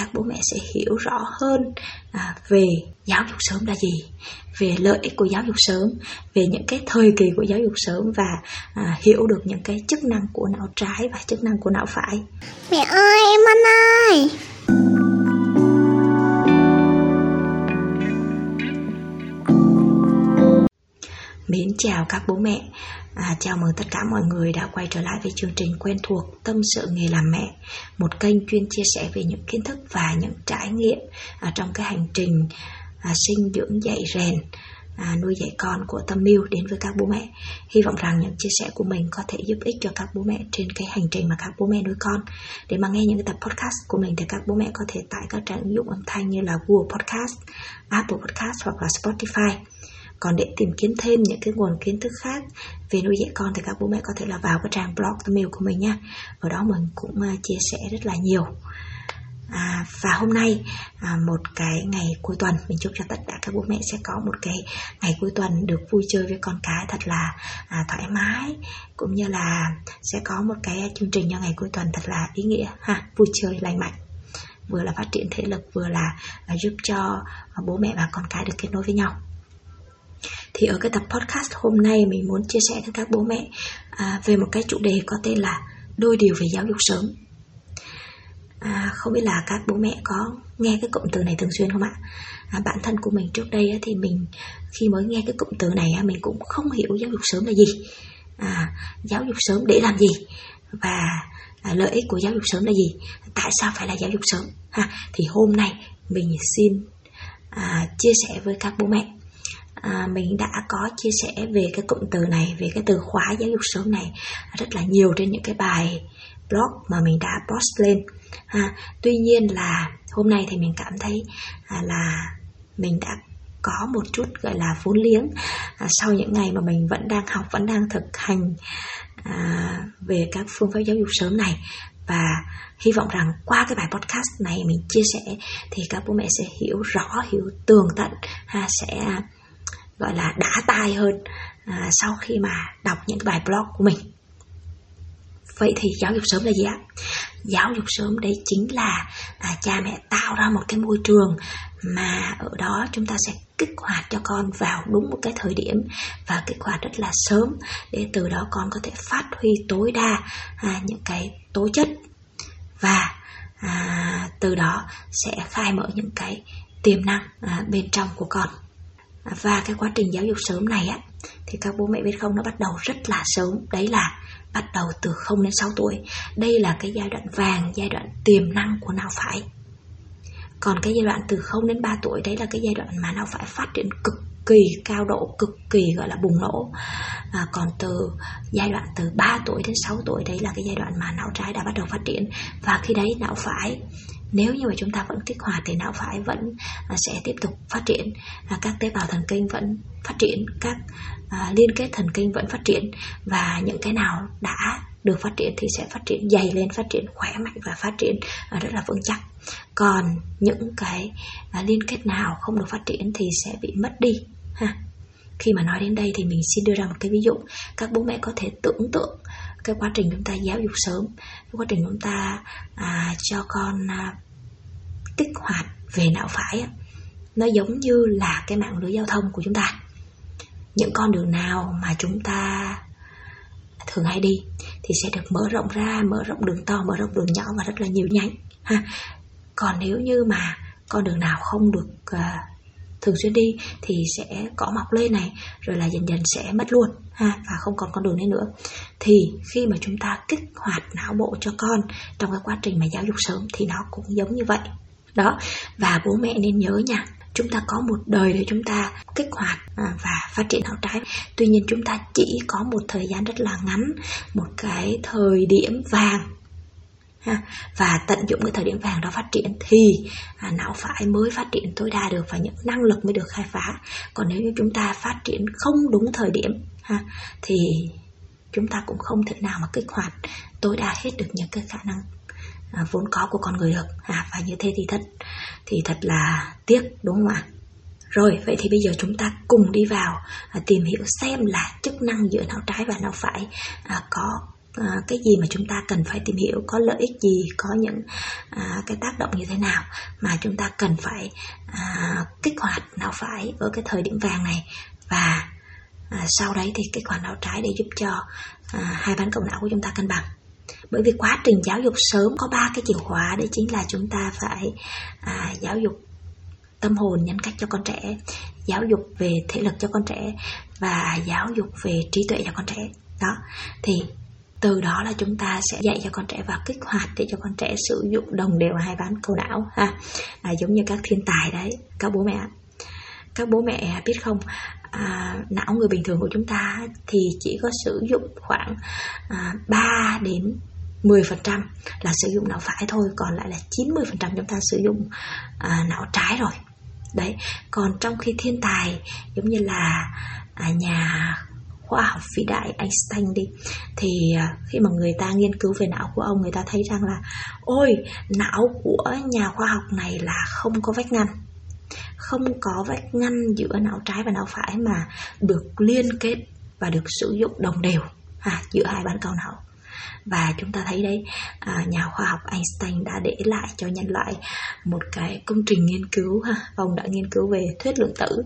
các bố mẹ sẽ hiểu rõ hơn à, về giáo dục sớm là gì về lợi ích của giáo dục sớm về những cái thời kỳ của giáo dục sớm và à, hiểu được những cái chức năng của não trái và chức năng của não phải. Mẹ ơi em ăn ơi Mến chào các bố mẹ. À, Chào mừng tất cả mọi người đã quay trở lại với chương trình quen thuộc Tâm sự nghề làm mẹ Một kênh chuyên chia sẻ về những kiến thức và những trải nghiệm à, Trong cái hành trình à, sinh dưỡng dạy rèn à, nuôi dạy con của Tâm Miu đến với các bố mẹ. Hy vọng rằng những chia sẻ của mình có thể giúp ích cho các bố mẹ trên cái hành trình mà các bố mẹ nuôi con. Để mà nghe những cái tập podcast của mình thì các bố mẹ có thể tải các trang ứng dụng âm thanh như là Google Podcast, Apple Podcast hoặc là Spotify còn để tìm kiếm thêm những cái nguồn kiến thức khác về nuôi dạy con thì các bố mẹ có thể là vào cái trang blog mail của mình nha. Ở đó mình cũng à, chia sẻ rất là nhiều. À, và hôm nay à, một cái ngày cuối tuần mình chúc cho tất cả các bố mẹ sẽ có một cái ngày cuối tuần được vui chơi với con cái thật là à, thoải mái cũng như là sẽ có một cái chương trình cho ngày cuối tuần thật là ý nghĩa ha vui chơi lành mạnh. Vừa là phát triển thể lực vừa là là giúp cho à, bố mẹ và con cái được kết nối với nhau thì ở cái tập podcast hôm nay mình muốn chia sẻ với các bố mẹ à, về một cái chủ đề có tên là đôi điều về giáo dục sớm. À, không biết là các bố mẹ có nghe cái cụm từ này thường xuyên không ạ? À, bản thân của mình trước đây thì mình khi mới nghe cái cụm từ này mình cũng không hiểu giáo dục sớm là gì. À, giáo dục sớm để làm gì? Và à, lợi ích của giáo dục sớm là gì? Tại sao phải là giáo dục sớm? Ha thì hôm nay mình xin à, chia sẻ với các bố mẹ à, mình đã có chia sẻ về cái cụm từ này về cái từ khóa giáo dục sớm này rất là nhiều trên những cái bài blog mà mình đã post lên. Ha tuy nhiên là hôm nay thì mình cảm thấy à, là mình đã có một chút gọi là vốn liếng à, sau những ngày mà mình vẫn đang học vẫn đang thực hành à, về các phương pháp giáo dục sớm này. Và hy vọng rằng qua cái bài podcast này mình chia sẻ thì các bố mẹ sẽ hiểu rõ hiểu tường tận ha sẽ gọi là đã tai hơn à, sau khi mà đọc những cái bài blog của mình. Vậy thì giáo dục sớm là gì ạ? Giáo dục sớm đấy chính là à, cha mẹ tạo ra một cái môi trường mà ở đó chúng ta sẽ kích hoạt cho con vào đúng một cái thời điểm và kích hoạt rất là sớm để từ đó con có thể phát huy tối đa à, những cái tố chất và à, từ đó sẽ khai mở những cái tiềm năng à, bên trong của con. À, và cái quá trình giáo dục sớm này á thì các bố mẹ biết không nó bắt đầu rất là sớm. Đấy là bắt đầu từ 0 đến 6 tuổi. Đây là cái giai đoạn vàng giai đoạn tiềm năng của não phải. Còn cái giai đoạn từ 0 đến 3 tuổi đấy là cái giai đoạn mà não phải phát triển cực kỳ cao độ cực kỳ gọi là bùng nổ. À, còn từ giai đoạn từ 3 tuổi đến 6 tuổi đấy là cái giai đoạn mà não trái đã bắt đầu phát triển. Và khi đấy não phải nếu như mà chúng ta vẫn kích hoạt thì não phải vẫn à, sẽ tiếp tục phát triển. À, các tế bào thần kinh vẫn phát triển, các à, liên kết thần kinh vẫn phát triển và những cái nào đã được phát triển thì sẽ phát triển dày lên, phát triển khỏe mạnh và phát triển rất là vững chắc. Còn những cái liên kết nào không được phát triển thì sẽ bị mất đi, ha. Khi mà nói đến đây thì mình xin đưa ra một cái ví dụ. Các bố mẹ có thể tưởng tượng cái quá trình chúng ta giáo dục sớm cái quá trình chúng ta à, cho con à, kích hoạt về não phải nó giống như là cái mạng lưới giao thông của chúng ta. Những con đường nào mà chúng ta thường hay đi thì sẽ được mở rộng ra mở rộng đường to mở rộng đường nhỏ và rất là nhiều nhánh ha. Còn nếu như mà con đường nào không được uh, thường xuyên đi thì sẽ cỏ mọc lên này, rồi là dần dần sẽ mất luôn, ha, và không còn con đường đấy nữa. Thì khi mà chúng ta kích hoạt não bộ cho con trong cái quá trình mà giáo dục sớm thì nó cũng giống như vậy. Đó, và bố mẹ nên nhớ nha, chúng ta có một đời để chúng ta kích hoạt à, và phát triển não trái. Tuy nhiên chúng ta chỉ có một thời gian rất là ngắn, một cái thời điểm vàng ha. Và tận dụng cái thời điểm vàng đó phát triển thì à, não phải mới phát triển tối đa được và những năng lực mới được khai phá. Còn nếu như chúng ta phát triển không đúng thời điểm ha thì chúng ta cũng không thể nào mà kích hoạt tối đa hết được những cái khả năng à, vốn có của con người được à, và như thế thì thật thì thật là tiếc đúng không ạ? Rồi vậy thì bây giờ chúng ta cùng đi vào à, tìm hiểu xem là chức năng giữa não trái và não phải à, có à, cái gì mà chúng ta cần phải tìm hiểu có lợi ích gì có những à, cái tác động như thế nào mà chúng ta cần phải à, kích hoạt não phải ở cái thời điểm vàng này. Và à, sau đấy thì kích hoạt não trái để giúp cho à, hai bán cầu não của chúng ta cân bằng. Bởi vì quá trình giáo dục sớm có ba cái chìa khóa đấy chính là chúng ta phải à, giáo dục tâm hồn nhân cách cho con trẻ giáo dục về thể lực cho con trẻ và giáo dục về trí tuệ cho con trẻ. Đó thì từ đó là chúng ta sẽ dạy cho con trẻ và kích hoạt để cho con trẻ sử dụng đồng đều hai bán cầu não ha. À, giống như các thiên tài đấy các bố mẹ. Các bố mẹ biết không? À, não người bình thường của chúng ta thì chỉ có sử dụng khoảng à, 3 đến 10% là sử dụng não phải thôi còn lại là 90% chúng ta sử dụng à, não trái rồi. Đấy còn trong khi thiên tài giống như là à, nhà khoa học vĩ đại Einstein đi. Thì à, khi mà người ta nghiên cứu về não của ông người ta thấy rằng là ôi não của nhà khoa học này là không có vách ngăn. Không có vách ngăn giữa não trái và não phải mà được liên kết và được sử dụng đồng đều à, giữa hai bán cầu não. Và chúng ta thấy đấy à, nhà khoa học Einstein đã để lại cho nhân loại một cái công trình nghiên cứu ha ông đã nghiên cứu về thuyết lượng tử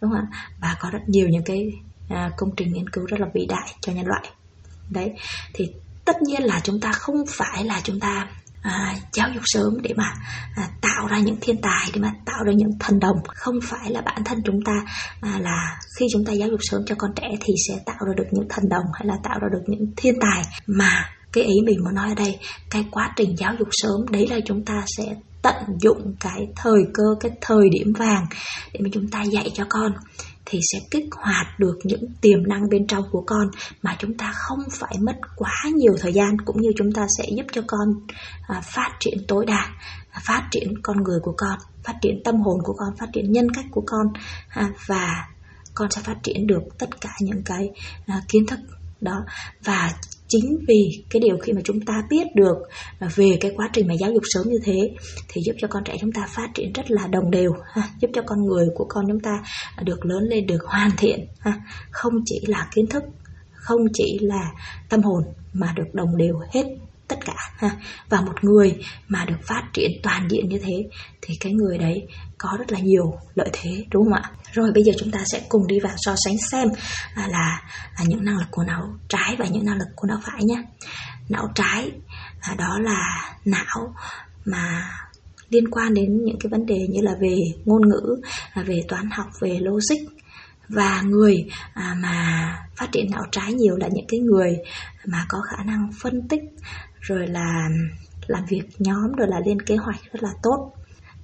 đúng không ạ? Và có rất nhiều những cái à, công trình nghiên cứu rất là vĩ đại cho nhân loại. Đấy thì tất nhiên là chúng ta không phải là chúng ta à, giáo dục sớm để mà à, tạo ra những thiên tài để mà tạo ra những thần đồng. Không phải là bản thân chúng ta à, là khi chúng ta giáo dục sớm cho con trẻ thì sẽ tạo ra được những thần đồng hay là tạo ra được những thiên tài. Mà cái ý mình muốn nói ở đây cái quá trình giáo dục sớm đấy là chúng ta sẽ tận dụng cái thời cơ, cái thời điểm vàng để mà chúng ta dạy cho con, thì sẽ kích hoạt được những tiềm năng bên trong của con mà chúng ta không phải mất quá nhiều thời gian, cũng như chúng ta sẽ giúp cho con à, phát triển tối đa à, phát triển con người của con, phát triển tâm hồn của con, phát triển nhân cách của con à, và con sẽ phát triển được tất cả những cái kiến thức đó. Và chính vì cái điều khi mà chúng ta biết được về cái quá trình mà giáo dục sớm như thế thì giúp cho con trẻ chúng ta phát triển rất là đồng đều ha, giúp cho con người của con chúng ta được lớn lên được hoàn thiện ha, không chỉ là kiến thức không chỉ là tâm hồn mà được đồng đều hết tất cả ha. và một người mà được phát triển toàn diện như thế thì cái người đấy có rất là nhiều lợi thế đúng không ạ rồi bây giờ chúng ta sẽ cùng đi vào so sánh xem à, là, là là những năng lực của não trái và những năng lực của não phải nhé não trái à, đó là não mà liên quan đến những cái vấn đề như là về ngôn ngữ à, về toán học về logic và người à, mà phát triển não trái nhiều là những cái người mà có khả năng phân tích rồi là làm việc nhóm rồi là lên kế hoạch rất là tốt.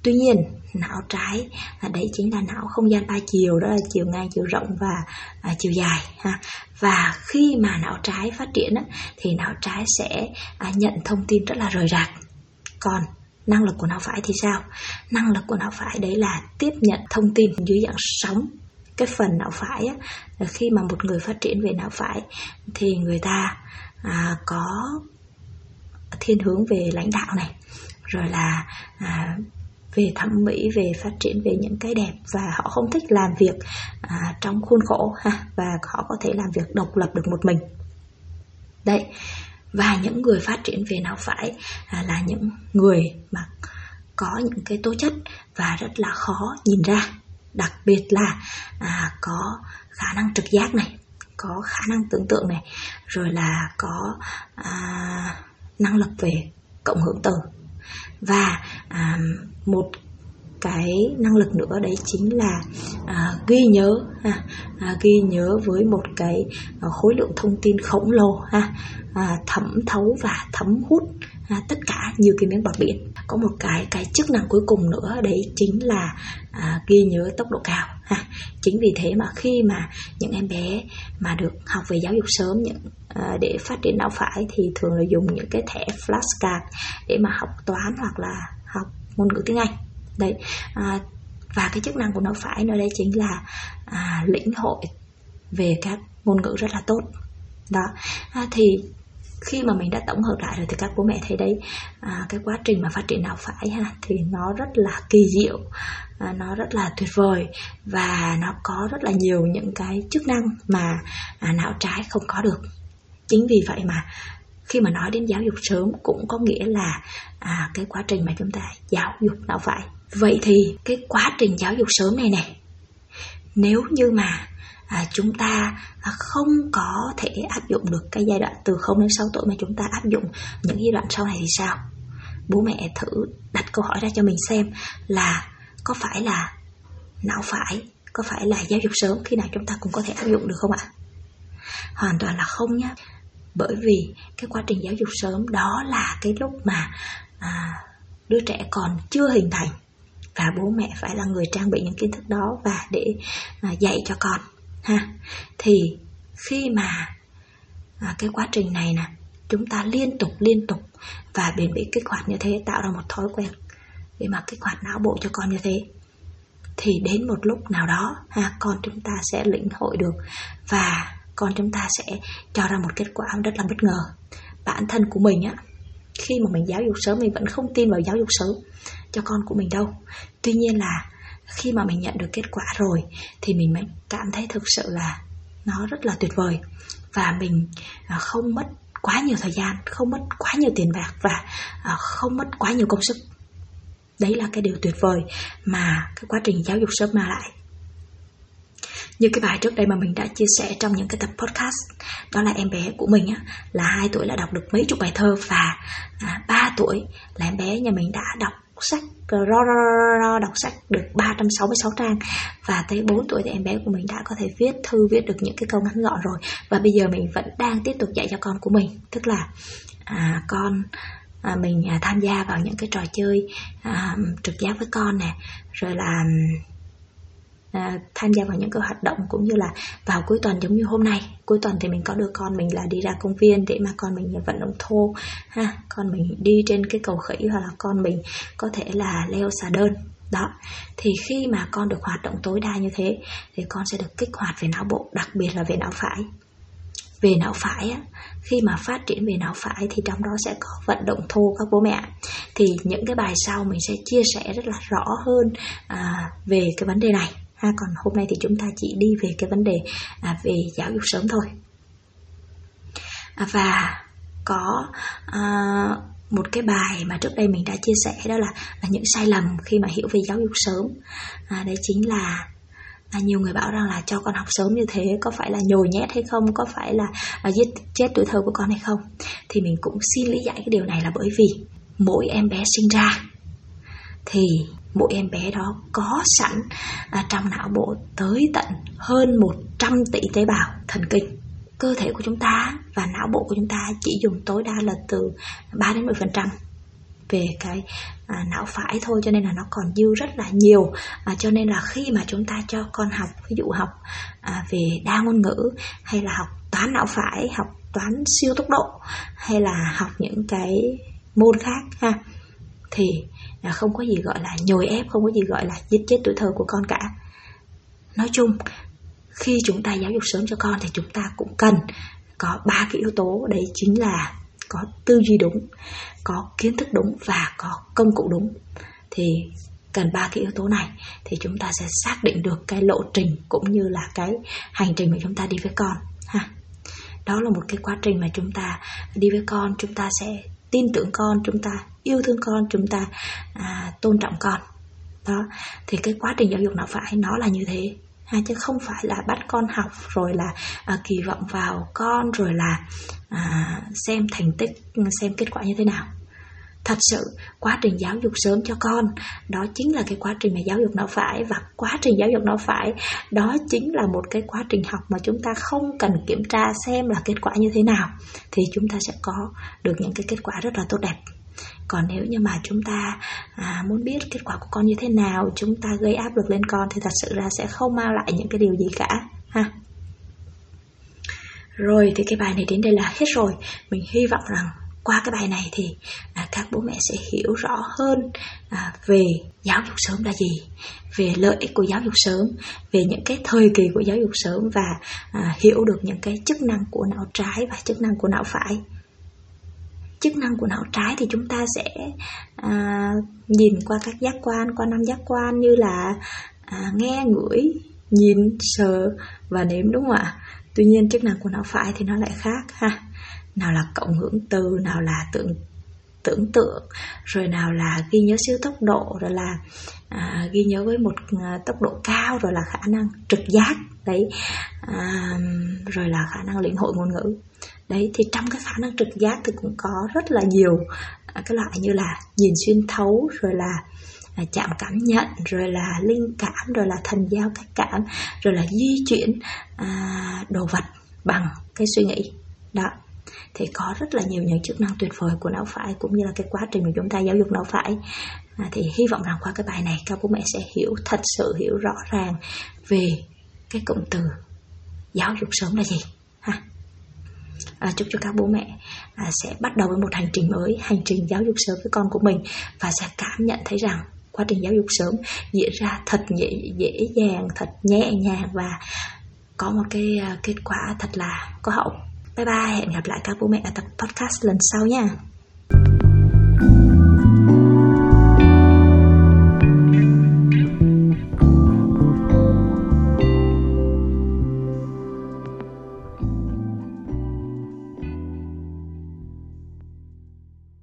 Tuy nhiên não trái à, đấy chính là não không gian ba chiều đó là chiều ngang chiều rộng và à, chiều dài ha. Và khi mà não trái phát triển á, thì não trái sẽ à, nhận thông tin rất là rời rạc. Còn năng lực của não phải thì sao? Năng lực của não phải đấy là tiếp nhận thông tin dưới dạng sóng. Cái phần não phải á, khi mà một người phát triển về não phải thì người ta à, có thiên hướng về lãnh đạo này rồi là à, về thẩm mỹ về phát triển về những cái đẹp và họ không thích làm việc à, trong khuôn khổ ha và họ có thể làm việc độc lập được một mình. Đấy và những người phát triển về não phải à, là những người mà có những cái tố chất và rất là khó nhìn ra. Đặc biệt là à, có khả năng trực giác này có khả năng tưởng tượng này rồi là có à, năng lực về cộng hưởng từ và à, một cái năng lực nữa đấy chính là à, ghi nhớ ha, à, ghi nhớ với một cái à, khối lượng thông tin khổng lồ ha, à, thẩm thấu và thấm hút à, tất cả nhiều cái miếng bọt biển có một cái cái chức năng cuối cùng nữa đấy chính là à, ghi nhớ tốc độ cao ha. chính vì thế mà khi mà những em bé mà được học về giáo dục sớm những à, để phát triển não phải thì thường là dùng những cái thẻ flashcard để mà học toán hoặc là học ngôn ngữ tiếng Anh. Đấy à, và cái chức năng của não phải nơi đây chính là à, lĩnh hội về các ngôn ngữ rất là tốt. Đó à, thì khi mà mình đã tổng hợp lại rồi thì các bố mẹ thấy đấy à, cái quá trình mà phát triển não phải ha thì nó rất là kỳ diệu à, nó rất là tuyệt vời và nó có rất là nhiều những cái chức năng mà à, não trái không có được chính vì vậy mà khi mà nói đến giáo dục sớm cũng có nghĩa là à, cái quá trình mà chúng ta giáo dục não phải. Vậy thì cái quá trình giáo dục sớm này này nếu như mà à, chúng ta à, không có thể áp dụng được cái giai đoạn từ 0 đến 6 tuổi mà chúng ta áp dụng những giai đoạn sau này thì sao? Bố mẹ thử đặt câu hỏi ra cho mình xem là có phải là não phải có phải là giáo dục sớm khi nào chúng ta cũng có thể áp dụng được không ạ? Hoàn toàn là không nhé bởi vì cái quá trình giáo dục sớm đó là cái lúc mà à, đứa trẻ còn chưa hình thành và bố mẹ phải là người trang bị những kiến thức đó và để à, dạy cho con ha. Thì khi mà à, cái quá trình này nè chúng ta liên tục liên tục và bền bỉ kích hoạt như thế tạo ra một thói quen để mà kích hoạt não bộ cho con như thế thì đến một lúc nào đó ha con chúng ta sẽ lĩnh hội được và con chúng ta sẽ cho ra một kết quả rất là bất ngờ. Bản thân của mình á, khi mà mình giáo dục sớm, mình vẫn không tin vào giáo dục sớm cho con của mình đâu. Tuy nhiên là khi mà mình nhận được kết quả rồi thì mình mới cảm thấy thực sự là nó rất là tuyệt vời. Và mình à, không mất quá nhiều thời gian, không mất quá nhiều tiền bạc và à, không mất quá nhiều công sức. Đấy là cái điều tuyệt vời mà cái quá trình giáo dục sớm mang lại như cái bài trước đây mà mình đã chia sẻ trong những cái tập podcast đó là em bé của mình á là hai tuổi là đọc được mấy chục bài thơ và à, 3 tuổi là em bé nhà mình đã đọc sách ờ, ro, ro, ro, ro, đọc sách được 366 trang. Và tới 4 tuổi thì em bé của mình đã có thể viết thư viết được những cái câu ngắn gọn rồi. Và bây giờ mình vẫn đang tiếp tục dạy cho con của mình tức là à, con à, mình à, tham gia vào những cái trò chơi à, trực giác với con nè. Rồi là à, tham gia vào những cái hoạt động cũng như là vào cuối tuần giống như hôm nay. Cuối tuần thì mình có đưa con mình là đi ra công viên để mà con mình vận động thô ha con mình đi trên cái cầu khỉ hoặc là con mình có thể là leo xà đơn. Đó thì khi mà con được hoạt động tối đa như thế thì con sẽ được kích hoạt về não bộ đặc biệt là về não phải. Về não phải á, khi mà phát triển về não phải thì trong đó sẽ có vận động thô các bố mẹ. Thì những cái bài sau mình sẽ chia sẻ rất là rõ hơn à, về cái vấn đề này ha còn hôm nay thì chúng ta chỉ đi về cái vấn đề à, về giáo dục sớm thôi. À, và có à, một cái bài mà trước đây mình đã chia sẻ đó là, là những sai lầm khi mà hiểu về giáo dục sớm. À, đấy chính là à, nhiều người bảo rằng là cho con học sớm như thế có phải là nhồi nhét hay không? Có phải là à, giết chết tuổi thơ của con hay không? Thì mình cũng xin lý giải cái điều này là bởi vì mỗi em bé sinh ra thì mỗi em bé đó có sẵn à, trong não bộ tới tận hơn 100 tỷ tế bào thần kinh. Cơ thể của chúng ta và não bộ của chúng ta chỉ dùng tối đa là từ 3 đến 10% về cái à, não phải thôi cho nên là nó còn dư rất là nhiều. À, cho nên là khi mà chúng ta cho con học ví dụ học à, về đa ngôn ngữ hay là học toán não phải học toán siêu tốc độ hay là học những cái môn khác ha thì à, không có gì gọi là nhồi ép, không có gì gọi là giết chết tuổi thơ của con cả. Nói chung, khi chúng ta giáo dục sớm cho con thì chúng ta cũng cần có ba cái yếu tố. Đấy chính là có tư duy đúng, có kiến thức đúng và có công cụ đúng. Thì cần ba cái yếu tố này thì chúng ta sẽ xác định được cái lộ trình cũng như là cái hành trình mà chúng ta đi với con, ha. Đó là một cái quá trình mà chúng ta đi với con, chúng ta sẽ tin tưởng con chúng ta yêu thương con chúng ta à, tôn trọng con. Đó thì cái quá trình giáo dục nó phải nó là như thế. Ha, chứ không phải là bắt con học rồi là à, kỳ vọng vào con rồi là à, xem thành tích xem kết quả như thế nào thật sự quá trình giáo dục sớm cho con đó chính là cái quá trình mà giáo dục não phải. Và quá trình giáo dục não phải đó chính là một cái quá trình học mà chúng ta không cần kiểm tra xem là kết quả như thế nào thì chúng ta sẽ có được những cái kết quả rất là tốt đẹp. Còn nếu như mà chúng ta à, muốn biết kết quả của con như thế nào chúng ta gây áp lực lên con thì thật sự ra sẽ không mang lại những cái điều gì cả ha. Rồi thì cái bài này đến đây là hết rồi. Mình hy vọng rằng qua cái bài này thì à, các bố mẹ sẽ hiểu rõ hơn à, về giáo dục sớm là gì về lợi ích của giáo dục sớm về những cái thời kỳ của giáo dục sớm và à, hiểu được những cái chức năng của não trái và chức năng của não phải. Chức năng của não trái thì chúng ta sẽ à, nhìn qua các giác quan qua năm giác quan như là à, nghe ngửi nhìn sờ và nếm đúng không ạ? Tuy nhiên chức năng của não phải thì nó lại khác ha nào là cộng hưởng từ nào là tưởng tưởng tượng rồi nào là ghi nhớ siêu tốc độ rồi là à, ghi nhớ với một à, tốc độ cao rồi là khả năng trực giác đấy. À, rồi là khả năng luyện hội ngôn ngữ. Đấy thì trong cái khả năng trực giác thì cũng có rất là nhiều à, cái loại như là nhìn xuyên thấu rồi là à, chạm cảm nhận rồi là linh cảm rồi là thần giao cách cảm rồi là di chuyển à, đồ vật bằng cái suy nghĩ. Đó thì có rất là nhiều những chức năng tuyệt vời của não phải cũng như là cái quá trình mà chúng ta giáo dục não phải. À, thì hy vọng rằng qua cái bài này các bố mẹ sẽ hiểu thật sự hiểu rõ ràng về cái cụm từ giáo dục sớm là gì ha. À, chúc cho các bố mẹ à, sẽ bắt đầu với một hành trình mới hành trình giáo dục sớm với con của mình và sẽ cảm nhận thấy rằng quá trình giáo dục sớm diễn ra thật dễ, dễ dàng thật nhẹ nhàng và có một cái à, kết quả thật là có hậu bye bye hẹn gặp lại các bố mẹ ở tập podcast lần sau nha.